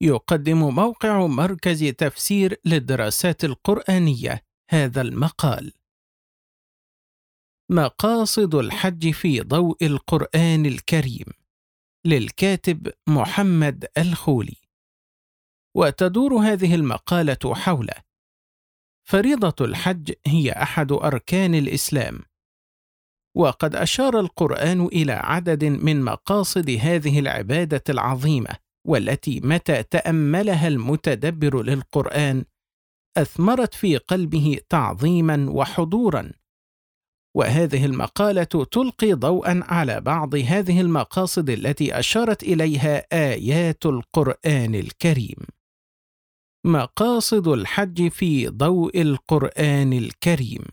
يقدم موقع مركز تفسير للدراسات القرآنية هذا المقال. مقاصد الحج في ضوء القرآن الكريم للكاتب محمد الخولي. وتدور هذه المقالة حول فريضة الحج هي أحد أركان الإسلام. وقد أشار القرآن إلى عدد من مقاصد هذه العبادة العظيمة والتي متى تأملها المتدبر للقرآن أثمرت في قلبه تعظيما وحضورا. وهذه المقالة تلقي ضوءا على بعض هذه المقاصد التي أشارت إليها آيات القرآن الكريم. مقاصد الحج في ضوء القرآن الكريم.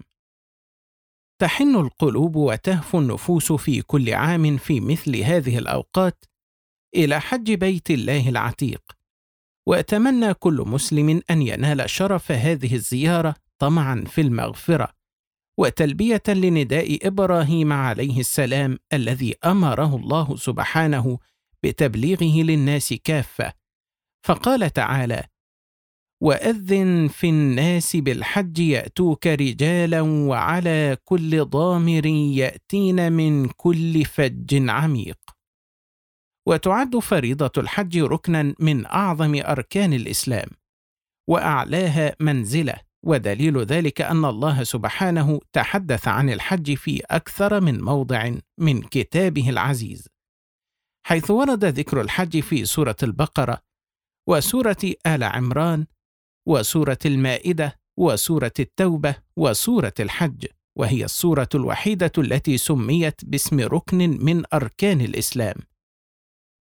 تحن القلوب وتهفو النفوس في كل عام في مثل هذه الأوقات إلى حج بيت الله العتيق. وأتمنى كل مسلم أن ينال شرف هذه الزيارة طمعا في المغفرة وتلبية لنداء إبراهيم عليه السلام الذي أمره الله سبحانه بتبليغه للناس كافة. فقال تعالى وأذن في الناس بالحج يأتوك رجالا وعلى كل ضامر يأتين من كل فج عميق. وتعد فريضة الحج ركنا من أعظم أركان الإسلام وأعلاها منزلة ودليل ذلك أن الله سبحانه تحدث عن الحج في أكثر من موضع من كتابه العزيز. حيث ورد ذكر الحج في سورة البقرة وسورة آل عمران وسورة المائدة وسورة التوبة وسورة الحج وهي السورة الوحيدة التي سميت باسم ركن من أركان الإسلام.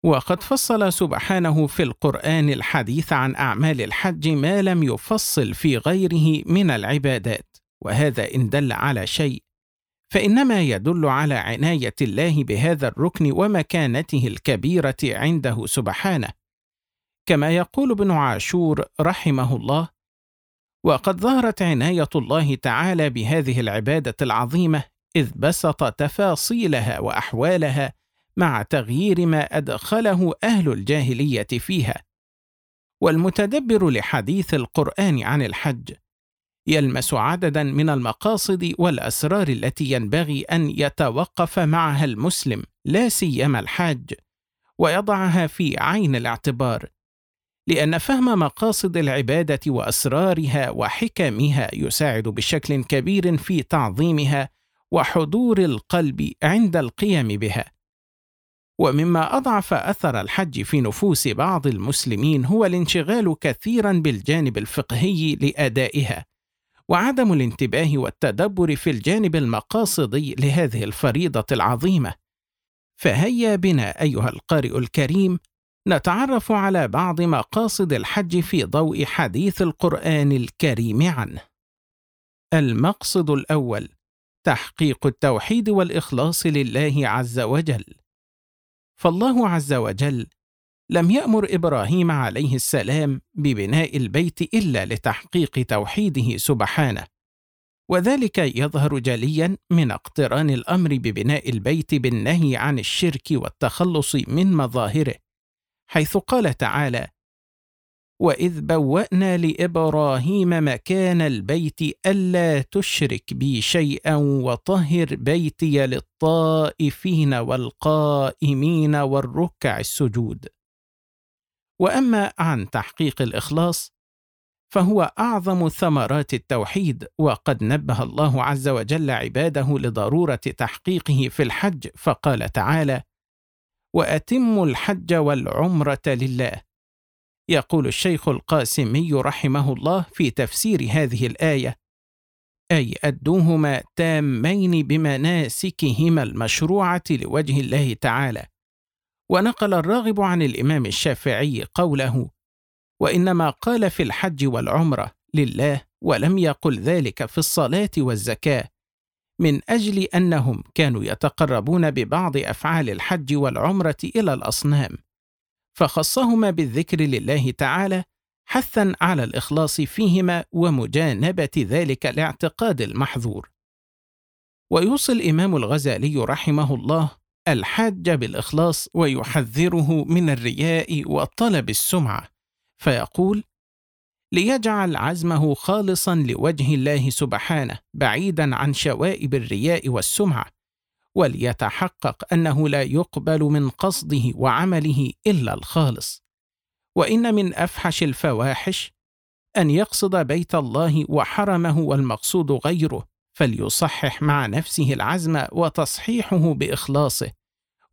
وقد فصل سبحانه في القرآن الحديث عن أعمال الحج ما لم يفصل في غيره من العبادات، وهذا إن دل على شيء. فإنما يدل على عناية الله بهذا الركن ومكانته الكبيرة عنده سبحانه، كما يقول ابن عاشور رحمه الله: وقد ظهرت عناية الله تعالى بهذه العبادة العظيمة إذ بسط تفاصيلها وأحوالها مع تغيير ما أدخله أهل الجاهلية فيها. والمتدبر لحديث القرآن عن الحج يلمس عددا من المقاصد والأسرار التي ينبغي أن يتوقف معها المسلم لا سيما الحاج ويضعها في عين الاعتبار لأن فهم مقاصد العبادة وأسرارها وحكمها يساعد بشكل كبير في تعظيمها وحضور القلب عند القيام بها. ومما أضعف أثر الحج في نفوس بعض المسلمين هو الانشغال كثيرا بالجانب الفقهي لأدائها وعدم الانتباه والتدبر في الجانب المقاصدي لهذه الفريضة العظيمة. فهيا بنا أيها القارئ الكريم نتعرف على بعض مقاصد الحج في ضوء حديث القرآن الكريم عنه. المقصد الأول تحقيق التوحيد والإخلاص لله عز وجل. فالله عز وجل لم يأمر إبراهيم عليه السلام ببناء البيت إلا لتحقيق توحيده سبحانه. وذلك يظهر جليا من اقتران الأمر ببناء البيت بالنهي عن الشرك والتخلص من مظاهره حيث قال تعالى وإذ بوأنا لإبراهيم مكان البيت ألا تشرك بي شيئا وطهر بيتي للطائفين والقائمين والركع السجود. وأما عن تحقيق الإخلاص فهو أعظم ثمرات التوحيد وقد نبه الله عز وجل عباده لضرورة تحقيقه في الحج فقال تعالى وأتموا الحج والعمرة لله يقول الشيخ القاسمي رحمه الله في تفسير هذه الآية أي أدوهما تامين بمناسكهما المشروعة لوجه الله تعالى. ونقل الراغب عن الإمام الشافعي قوله وإنما قال في الحج والعمرة لله ولم يقل ذلك في الصلاة والزكاة من أجل أنهم كانوا يتقربون ببعض أفعال الحج والعمرة إلى الأصنام فخصهما بالذكر لله تعالى حثا على الإخلاص فيهما ومجانبة ذلك الاعتقاد المحظور. ويوصي الإمام الغزالي رحمه الله الحاج بالإخلاص ويحذره من الرياء وطلب السمعة فيقول ليجعل عزمه خالصا لوجه الله سبحانه بعيدا عن شوائب الرياء والسمعة وليتحقق أنه لا يقبل من قصده وعمله إلا الخالص. وإن من أفحش الفواحش أن يقصد بيت الله وحرمه والمقصود غيره فليصحح مع نفسه العزم وتصحيحه بإخلاصه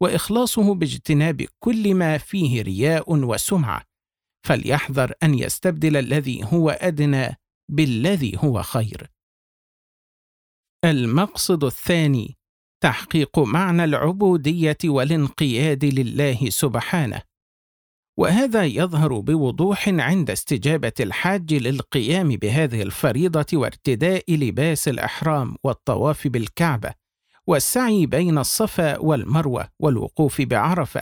وإخلاصه باجتناب كل ما فيه رياء وسمعة. فليحذر أن يستبدل الذي هو أدنى بالذي هو خير. المقصد الثاني تحقيق معنى العبودية والانقياد لله سبحانه. وهذا يظهر بوضوح عند استجابة الحاج للقيام بهذه الفريضة وارتداء لباس الإحرام والطواف بالكعبة والسعي بين الصفا والمروة والوقوف بعرفة.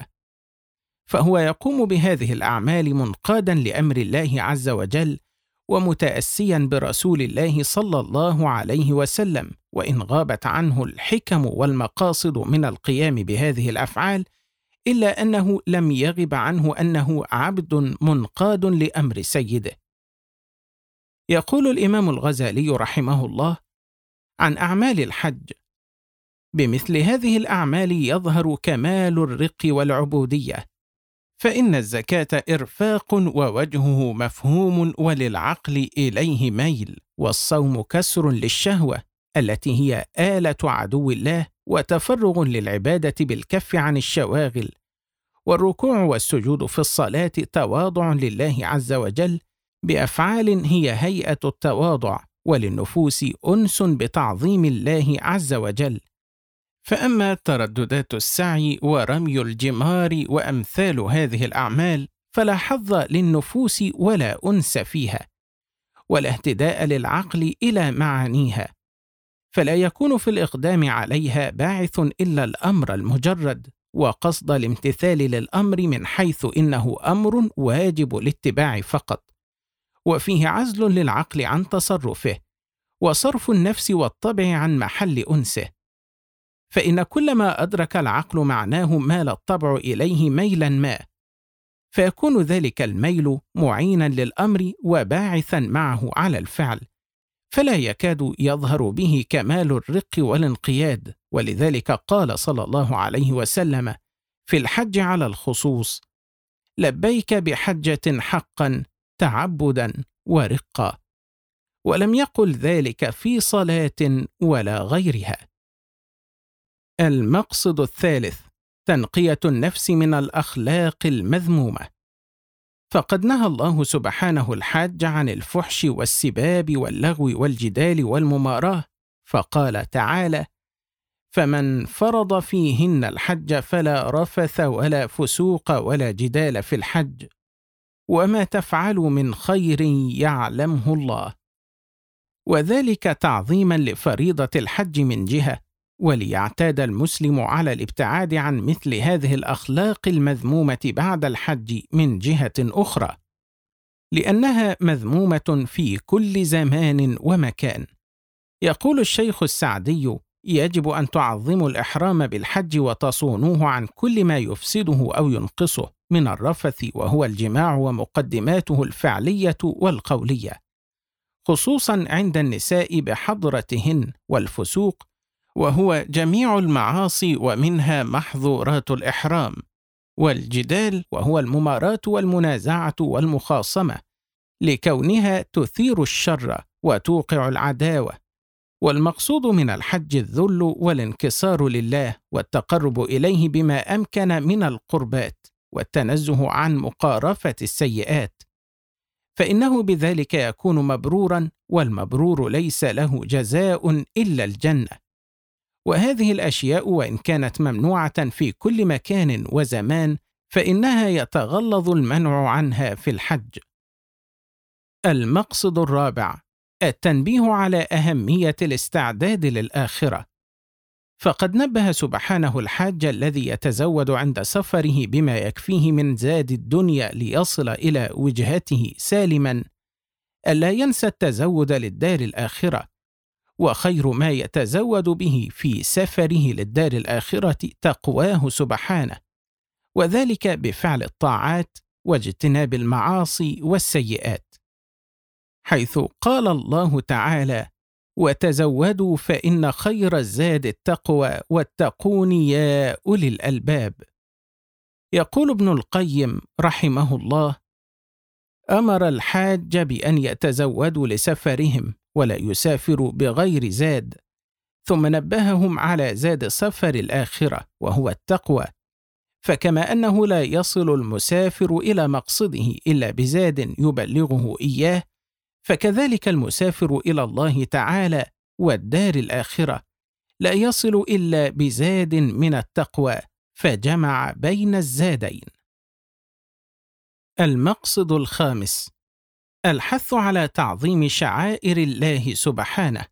فهو يقوم بهذه الأعمال منقادا لأمر الله عز وجل ومتاسيا برسول الله صلى الله عليه وسلم وإن غابت عنه الحكم والمقاصد من القيام بهذه الأفعال إلا أنه لم يغب عنه أنه عبد منقاد لأمر سيده. يقول الإمام الغزالي رحمه الله عن أعمال الحج بمثل هذه الأعمال يظهر كمال الرق والعبودية فإن الزكاة إرفاق ووجهه مفهوم وللعقل إليه ميل والصوم كسر للشهوة التي هي آلة عدو الله وتفرغ للعبادة بالكف عن الشواغل. والركوع والسجود في الصلاة تواضع لله عز وجل بأفعال هي هيئة التواضع وللنفوس أنس بتعظيم الله عز وجل. فأما ترددات السعي ورمي الجمار وأمثال هذه الأعمال فلا حظ للنفوس ولا أنس فيها ولا اهتداء للعقل إلى معانيها فلا يكون في الإقدام عليها باعث إلا الأمر المجرد وقصد الامتثال للأمر من حيث إنه أمر واجب الاتباع فقط وفيه عزل للعقل عن تصرفه وصرف النفس والطبع عن محل انسه فان كلما أدرك العقل معناه مال الطبع إليه ميلا ما. فيكون ذلك الميل معينا للأمر وباعثا معه على الفعل. فلا يكاد يظهر به كمال الرق والانقياد. ولذلك قال صلى الله عليه وسلم في الحج على الخصوص لبيك بحجة حقا تعبدا ورقا. ولم يقل ذلك في صلاة ولا غيرها. المقصد الثالث تنقية النفس من الأخلاق المذمومة. فقد نهى الله سبحانه الحاج عن الفحش والسباب واللغو والجدال والمماراة فقال تعالى فمن فرض فيهن الحج فلا رفث ولا فسوق ولا جدال في الحج وما تفعلوا من خير يعلمه الله وذلك تعظيما لفريضة الحج من جهة وليعتاد المسلم على الابتعاد عن مثل هذه الأخلاق المذمومة بعد الحج من جهة أخرى لأنها مذمومة في كل زمان ومكان. يقول الشيخ السعدي يجب أن تعظموا الإحرام بالحج وتصونوه عن كل ما يفسده أو ينقصه من الرفث وهو الجماع ومقدماته الفعلية والقولية خصوصا عند النساء بحضرتهن والفسوق وهو جميع المعاصي ومنها محظورات الإحرام، والجدال وهو المماراة والمنازعة والمخاصمة، لكونها تثير الشر وتوقع العداوة، والمقصود من الحج الذل والانكسار لله والتقرب إليه بما أمكن من القربات، والتنزه عن مقارفة السيئات، فإنه بذلك يكون مبرورا، والمبرور ليس له جزاء إلا الجنة. وهذه الأشياء وإن كانت ممنوعة في كل مكان وزمان فإنها يتغلظ المنع عنها في الحج. المقصد الرابع التنبيه على أهمية الاستعداد للآخرة. فقد نبه سبحانه الحاج الذي يتزود عند سفره بما يكفيه من زاد الدنيا ليصل إلى وجهته سالما ألا ينسى التزود للدار الآخرة. وخير ما يتزود به في سفره للدار الآخرة تقواه سبحانه. وذلك بفعل الطاعات واجتناب المعاصي والسيئات. حيث قال الله تعالى وتزودوا فإن خير الزاد التقوى واتقون يا أولي الألباب. يقول ابن القيم رحمه الله أمر الحاج بأن يتزودوا لسفرهم ولا يسافروا بغير زاد. ثم نبههم على زاد سفر الآخرة وهو التقوى. فكما أنه لا يصل المسافر إلى مقصده إلا بزاد يبلغه إياه فكذلك المسافر إلى الله تعالى والدار الآخرة. لا يصل إلا بزاد من التقوى فجمع بين الزادين. المقصد الخامس الحث على تعظيم شعائر الله سبحانه.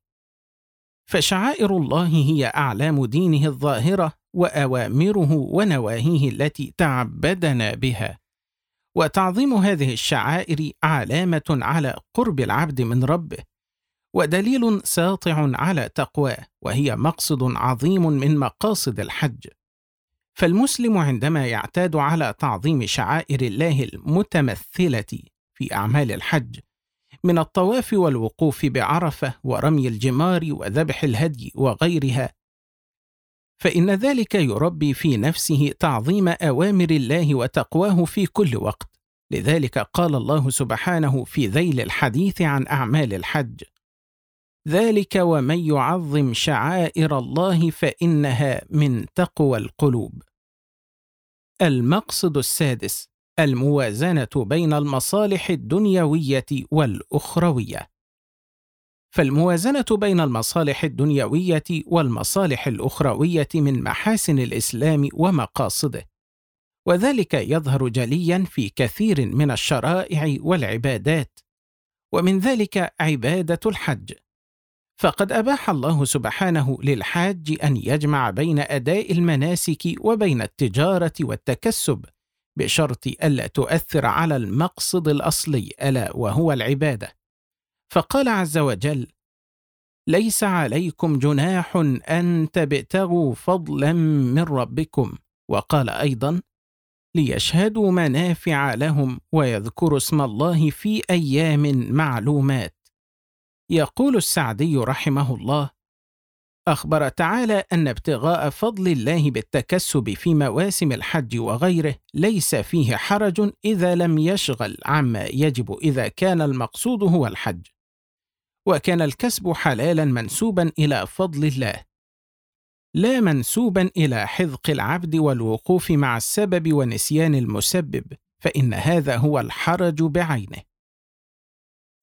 فشعائر الله هي أعلام دينه الظاهرة وأوامره ونواهيه التي تعبدنا بها. وتعظيم هذه الشعائر علامة على قرب العبد من ربه ودليل ساطع على تقواه وهي مقصد عظيم من مقاصد الحج. فالمسلم عندما يعتاد على تعظيم شعائر الله المتمثلة في أعمال الحج من الطواف والوقوف بعرفة ورمي الجمار وذبح الهدي وغيرها. فإن ذلك يربي في نفسه تعظيم أوامر الله وتقواه في كل وقت. لذلك قال الله سبحانه في ذيل الحديث عن أعمال الحج ذلك ومن يعظم شعائر الله فإنها من تقوى القلوب. المقصد السادس الموازنة بين المصالح الدنيوية والأخروية. فالموازنة بين المصالح الدنيوية والمصالح الأخروية من محاسن الإسلام ومقاصده وذلك يظهر جليا في كثير من الشرائع والعبادات ومن ذلك عبادة الحج. فقد أباح الله سبحانه للحاج أن يجمع بين أداء المناسك وبين التجارة والتكسب بشرط ألا تؤثر على المقصد الأصلي ألا وهو العبادة. فقال عز وجل ليس عليكم جناح أن تبتغوا فضلا من ربكم. وقال أيضا ليشهدوا منافع لهم ويذكروا اسم الله في أيام معلومات. يقول السعدي رحمه الله أخبر تعالى أن ابتغاء فضل الله بالتكسب في مواسم الحج وغيره ليس فيه حرج إذا لم يشغل عما يجب إذا كان المقصود هو الحج. وكان الكسب حلالا منسوبا إلى فضل الله. لا منسوبا إلى حذق العبد والوقوف مع السبب ونسيان المسبب فإن هذا هو الحرج بعينه.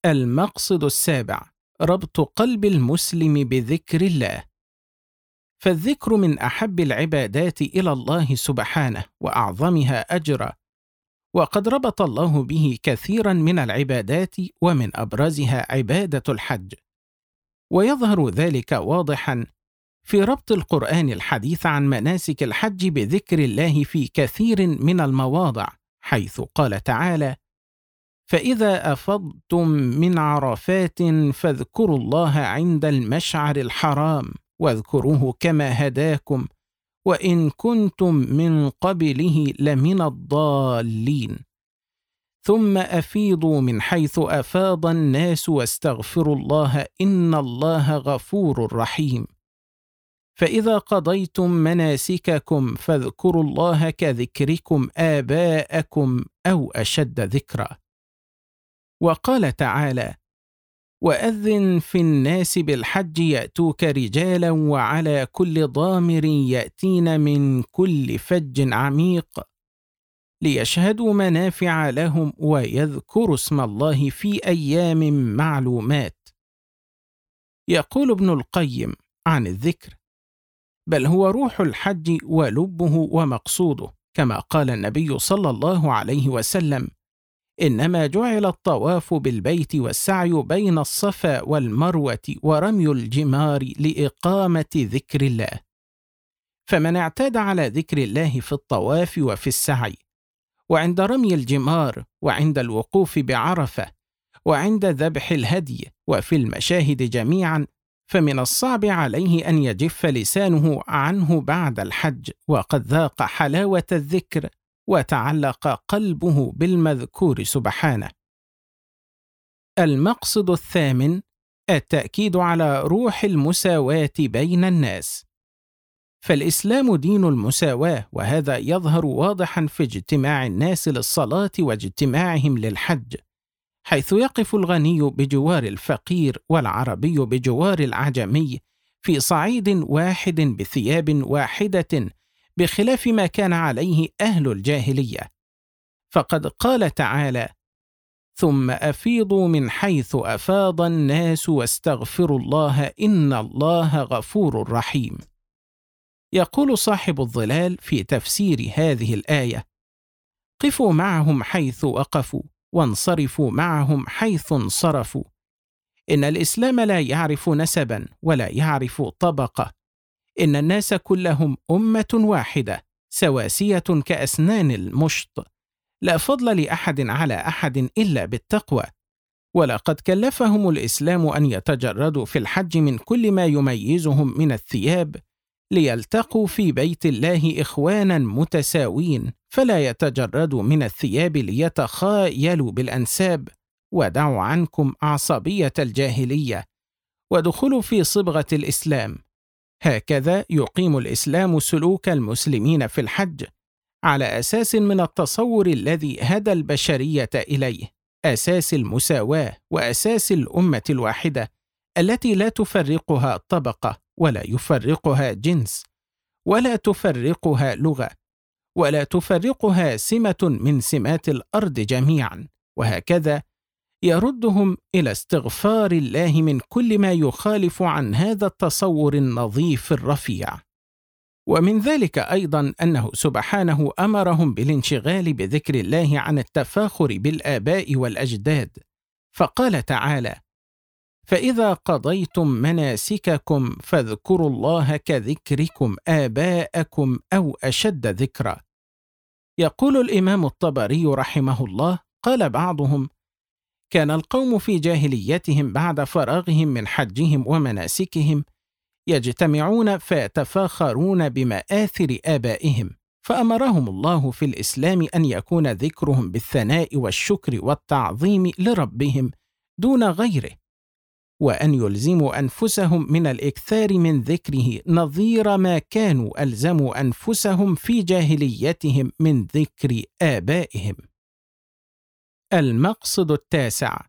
المقصد السابع ربط قلب المسلم بذكر الله. فالذكر من أحب العبادات إلى الله سبحانه وأعظمها أجرا. وقد ربط الله به كثيرا من العبادات ومن أبرزها عبادة الحج. ويظهر ذلك واضحا في ربط القرآن الحديث عن مناسك الحج بذكر الله في كثير من المواضع حيث قال تعالى فإذا أفضتم من عرفات فاذكروا الله عند المشعر الحرام. واذكروه كما هداكم وإن كنتم من قبله لمن الضالين. ثم أفيضوا من حيث أفاض الناس واستغفروا الله إن الله غفور رحيم. فإذا قضيتم مناسككم فاذكروا الله كذكركم آباءكم أو أشد ذكرا. وقال تعالى وأذن في الناس بالحج يأتوك رجالا وعلى كل ضامر يأتين من كل فج عميق ليشهدوا منافع لهم ويذكروا اسم الله في أيام معلومات. يقول ابن القيم عن الذكر بل هو روح الحج ولبه ومقصوده كما قال النبي صلى الله عليه وسلم إنما جعل الطواف بالبيت والسعي بين الصفا والمروة ورمي الجمار لإقامة ذكر الله. فمن اعتاد على ذكر الله في الطواف وفي السعي وعند رمي الجمار وعند الوقوف بعرفة وعند ذبح الهدي وفي المشاهد جميعا فمن الصعب عليه أن يجف لسانه عنه بعد الحج وقد ذاق حلاوة الذكر وتعلق قلبه بالمذكور سبحانه. المقصد الثامن التأكيد على روح المساواة بين الناس. فالإسلام دين المساواة وهذا يظهر واضحا في اجتماع الناس للصلاة واجتماعهم للحج حيث يقف الغني بجوار الفقير والعربي بجوار العجمي في صعيد واحد بثياب واحدة بخلاف ما كان عليه أهل الجاهلية. فقد قال تعالى ثم أفيضوا من حيث أفاض الناس واستغفروا الله إن الله غفور رحيم. يقول صاحب الظلال في تفسير هذه الآية قفوا معهم حيث وقفوا وانصرفوا معهم حيث انصرفوا. إن الإسلام لا يعرف نسبا ولا يعرف طبقة إن الناس كلهم أمة واحدة سواسية كأسنان المشط. لا فضل لأحد على أحد إلا بالتقوى. ولقد كلفهم الإسلام أن يتجردوا في الحج من كل ما يميزهم من الثياب ليلتقوا في بيت الله إخوانا متساوين فلا يتجردوا من الثياب ليتخايلوا بالأنساب. ودعوا عنكم عصبيه الجاهلية. ودخلوا في صبغة الإسلام. هكذا يقيم الإسلام سلوك المسلمين في الحج على أساس من التصور الذي هدى البشرية إليه أساس المساواة وأساس الأمة الواحدة التي لا تفرقها طبقة ولا يفرقها جنس ولا تفرقها لغة ولا تفرقها سمة من سمات الأرض جميعا وهكذا يردهم إلى استغفار الله من كل ما يخالف عن هذا التصور النظيف الرفيع. ومن ذلك أيضا أنه سبحانه أمرهم بالانشغال بذكر الله عن التفاخر بالآباء والأجداد. فقال تعالى فإذا قضيتم مناسككم فاذكروا الله كذكركم آباءكم أو أشد ذكرا. يقول الإمام الطبري رحمه الله قال بعضهم كان القوم في جاهليتهم بعد فراغهم من حجهم ومناسكهم يجتمعون فيتفاخرون بمآثر آبائهم فأمرهم الله في الإسلام أن يكون ذكرهم بالثناء والشكر والتعظيم لربهم دون غيره وأن يلزموا أنفسهم من الإكثار من ذكره نظير ما كانوا ألزموا أنفسهم في جاهليتهم من ذكر آبائهم. المقصد التاسع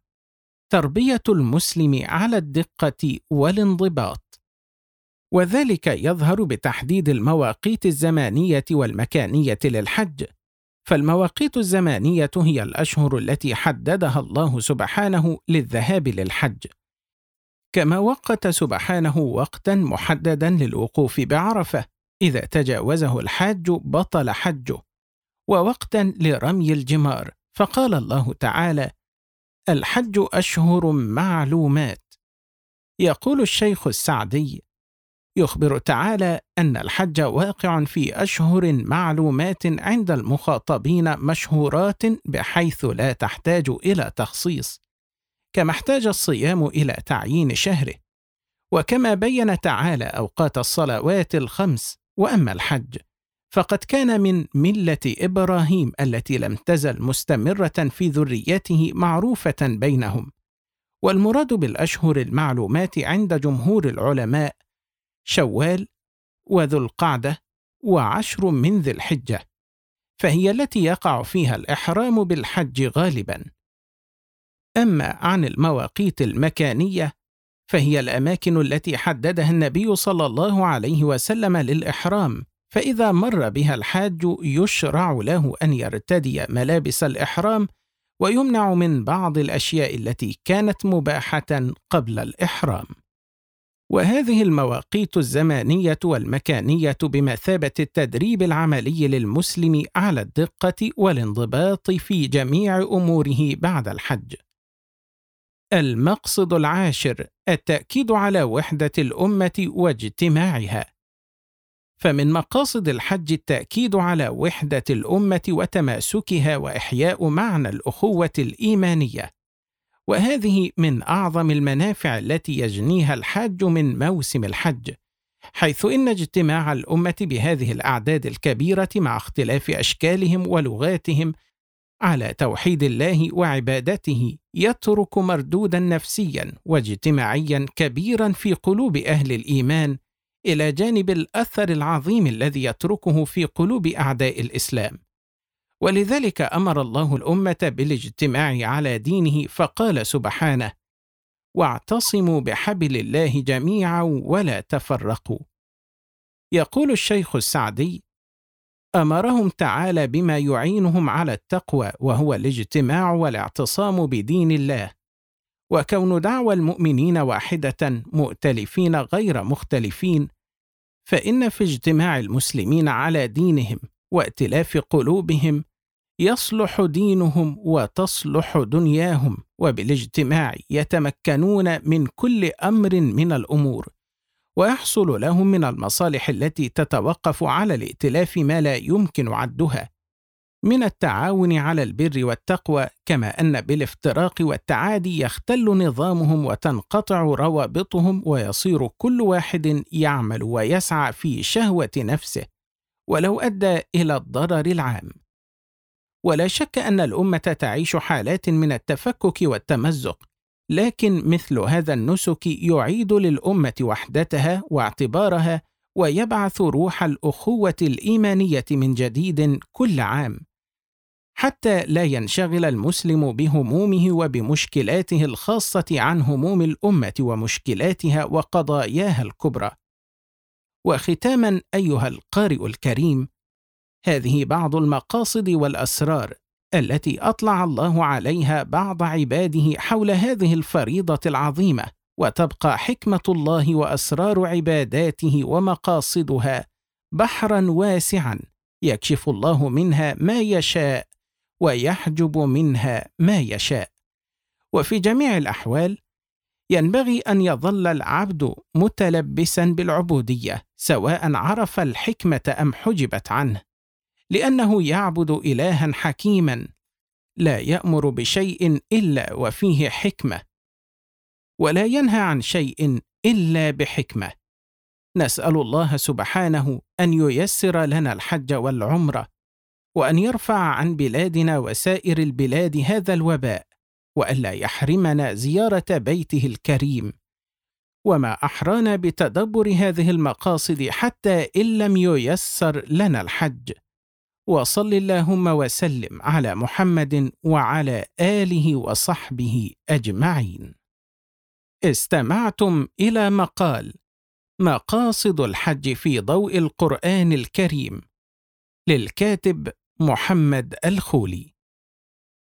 تربية المسلم على الدقة والانضباط. وذلك يظهر بتحديد المواقيت الزمانية والمكانية للحج. فالمواقيت الزمانية هي الأشهر التي حددها الله سبحانه للذهاب للحج. كما وقت سبحانه وقتا محددا للوقوف بعرفة إذا تجاوزه الحاج بطل حجه. ووقتا لرمي الجمار فقال الله تعالى الحج أشهر معلومات. يقول الشيخ السعدي يخبر تعالى أن الحج واقع في أشهر معلومات عند المخاطبين مشهورات بحيث لا تحتاج إلى تخصيص كما احتاج الصيام إلى تعيين شهره. وكما بين تعالى أوقات الصلوات الخمس وأما الحج فقد كان من ملة إبراهيم التي لم تزل مستمرة في ذريته معروفة بينهم. والمراد بالأشهر المعلومات عند جمهور العلماء شوال وذو القعدة وعشر من ذي الحجة فهي التي يقع فيها الإحرام بالحج غالبا. أما عن المواقيت المكانية فهي الأماكن التي حددها النبي صلى الله عليه وسلم للإحرام فإذا مر بها الحاج يشرع له أن يرتدي ملابس الإحرام ويمنع من بعض الأشياء التي كانت مباحة قبل الإحرام. وهذه المواقيت الزمانية والمكانية بمثابة التدريب العملي للمسلم على الدقة والانضباط في جميع أموره بعد الحج. المقصد العاشر التأكيد على وحدة الأمة واجتماعها. فمن مقاصد الحج التأكيد على وحدة الأمة وتماسكها وإحياء معنى الأخوة الإيمانية. وهذه من أعظم المنافع التي يجنيها الحاج من موسم الحج حيث إن اجتماع الأمة بهذه الأعداد الكبيرة مع اختلاف أشكالهم ولغاتهم على توحيد الله وعبادته يترك مردودا نفسيا واجتماعيا كبيرا في قلوب أهل الإيمان إلى جانب الأثر العظيم الذي يتركه في قلوب أعداء الإسلام. ولذلك أمر الله الأمة بالاجتماع على دينه فقال سبحانه: واعتصموا بحبل الله جميعا ولا تفرقوا يقول الشيخ السعدي أمرهم تعالى بما يعينهم على التقوى وهو الاجتماع والاعتصام بدين الله وكون دعوى المؤمنين واحدة مؤتلفين غير مختلفين فإن في اجتماع المسلمين على دينهم وائتلاف قلوبهم يصلح دينهم وتصلح دنياهم وبالاجتماع يتمكنون من كل أمر من الأمور ويحصل لهم من المصالح التي تتوقف على الائتلاف ما لا يمكن عدها. من التعاون على البر والتقوى كما أن بالافتراق والتعادي يختل نظامهم وتنقطع روابطهم ويصير كل واحد يعمل ويسعى في شهوة نفسه ولو أدى إلى الضرر العام. ولا شك أن الأمة تعيش حالات من التفكك والتمزق لكن مثل هذا النسك يعيد للأمة وحدتها واعتبارها ويبعث روح الأخوة الإيمانية من جديد كل عام. حتى لا ينشغل المسلم بهمومه وبمشكلاته الخاصة عن هموم الأمة ومشكلاتها وقضاياها الكبرى. وختاما أيها القارئ الكريم هذه بعض المقاصد والأسرار التي أطلع الله عليها بعض عباده حول هذه الفريضة العظيمة وتبقى حكمة الله وأسرار عباداته ومقاصدها بحرا واسعا يكشف الله منها ما يشاء ويحجب منها ما يشاء. وفي جميع الأحوال ينبغي أن يظل العبد متلبسا بالعبودية سواء عرف الحكمة أم حجبت عنه لأنه يعبد الها حكيما لا يأمر بشيء إلا وفيه حكمة ولا ينهى عن شيء إلا بحكمة. نسأل الله سبحانه أن ييسر لنا الحج والعمرة وأن يرفع عن بلادنا وسائر البلاد هذا الوباء والا يحرمنا زيارة بيته الكريم. وما أحرانا بتدبر هذه المقاصد حتى إن لم ييسر لنا الحج. وصل اللهم وسلم على محمد وعلى آله وصحبه أجمعين. استمعتم إلى مقال مقاصد الحج في ضوء القرآن الكريم. للكاتب محمد الخولي.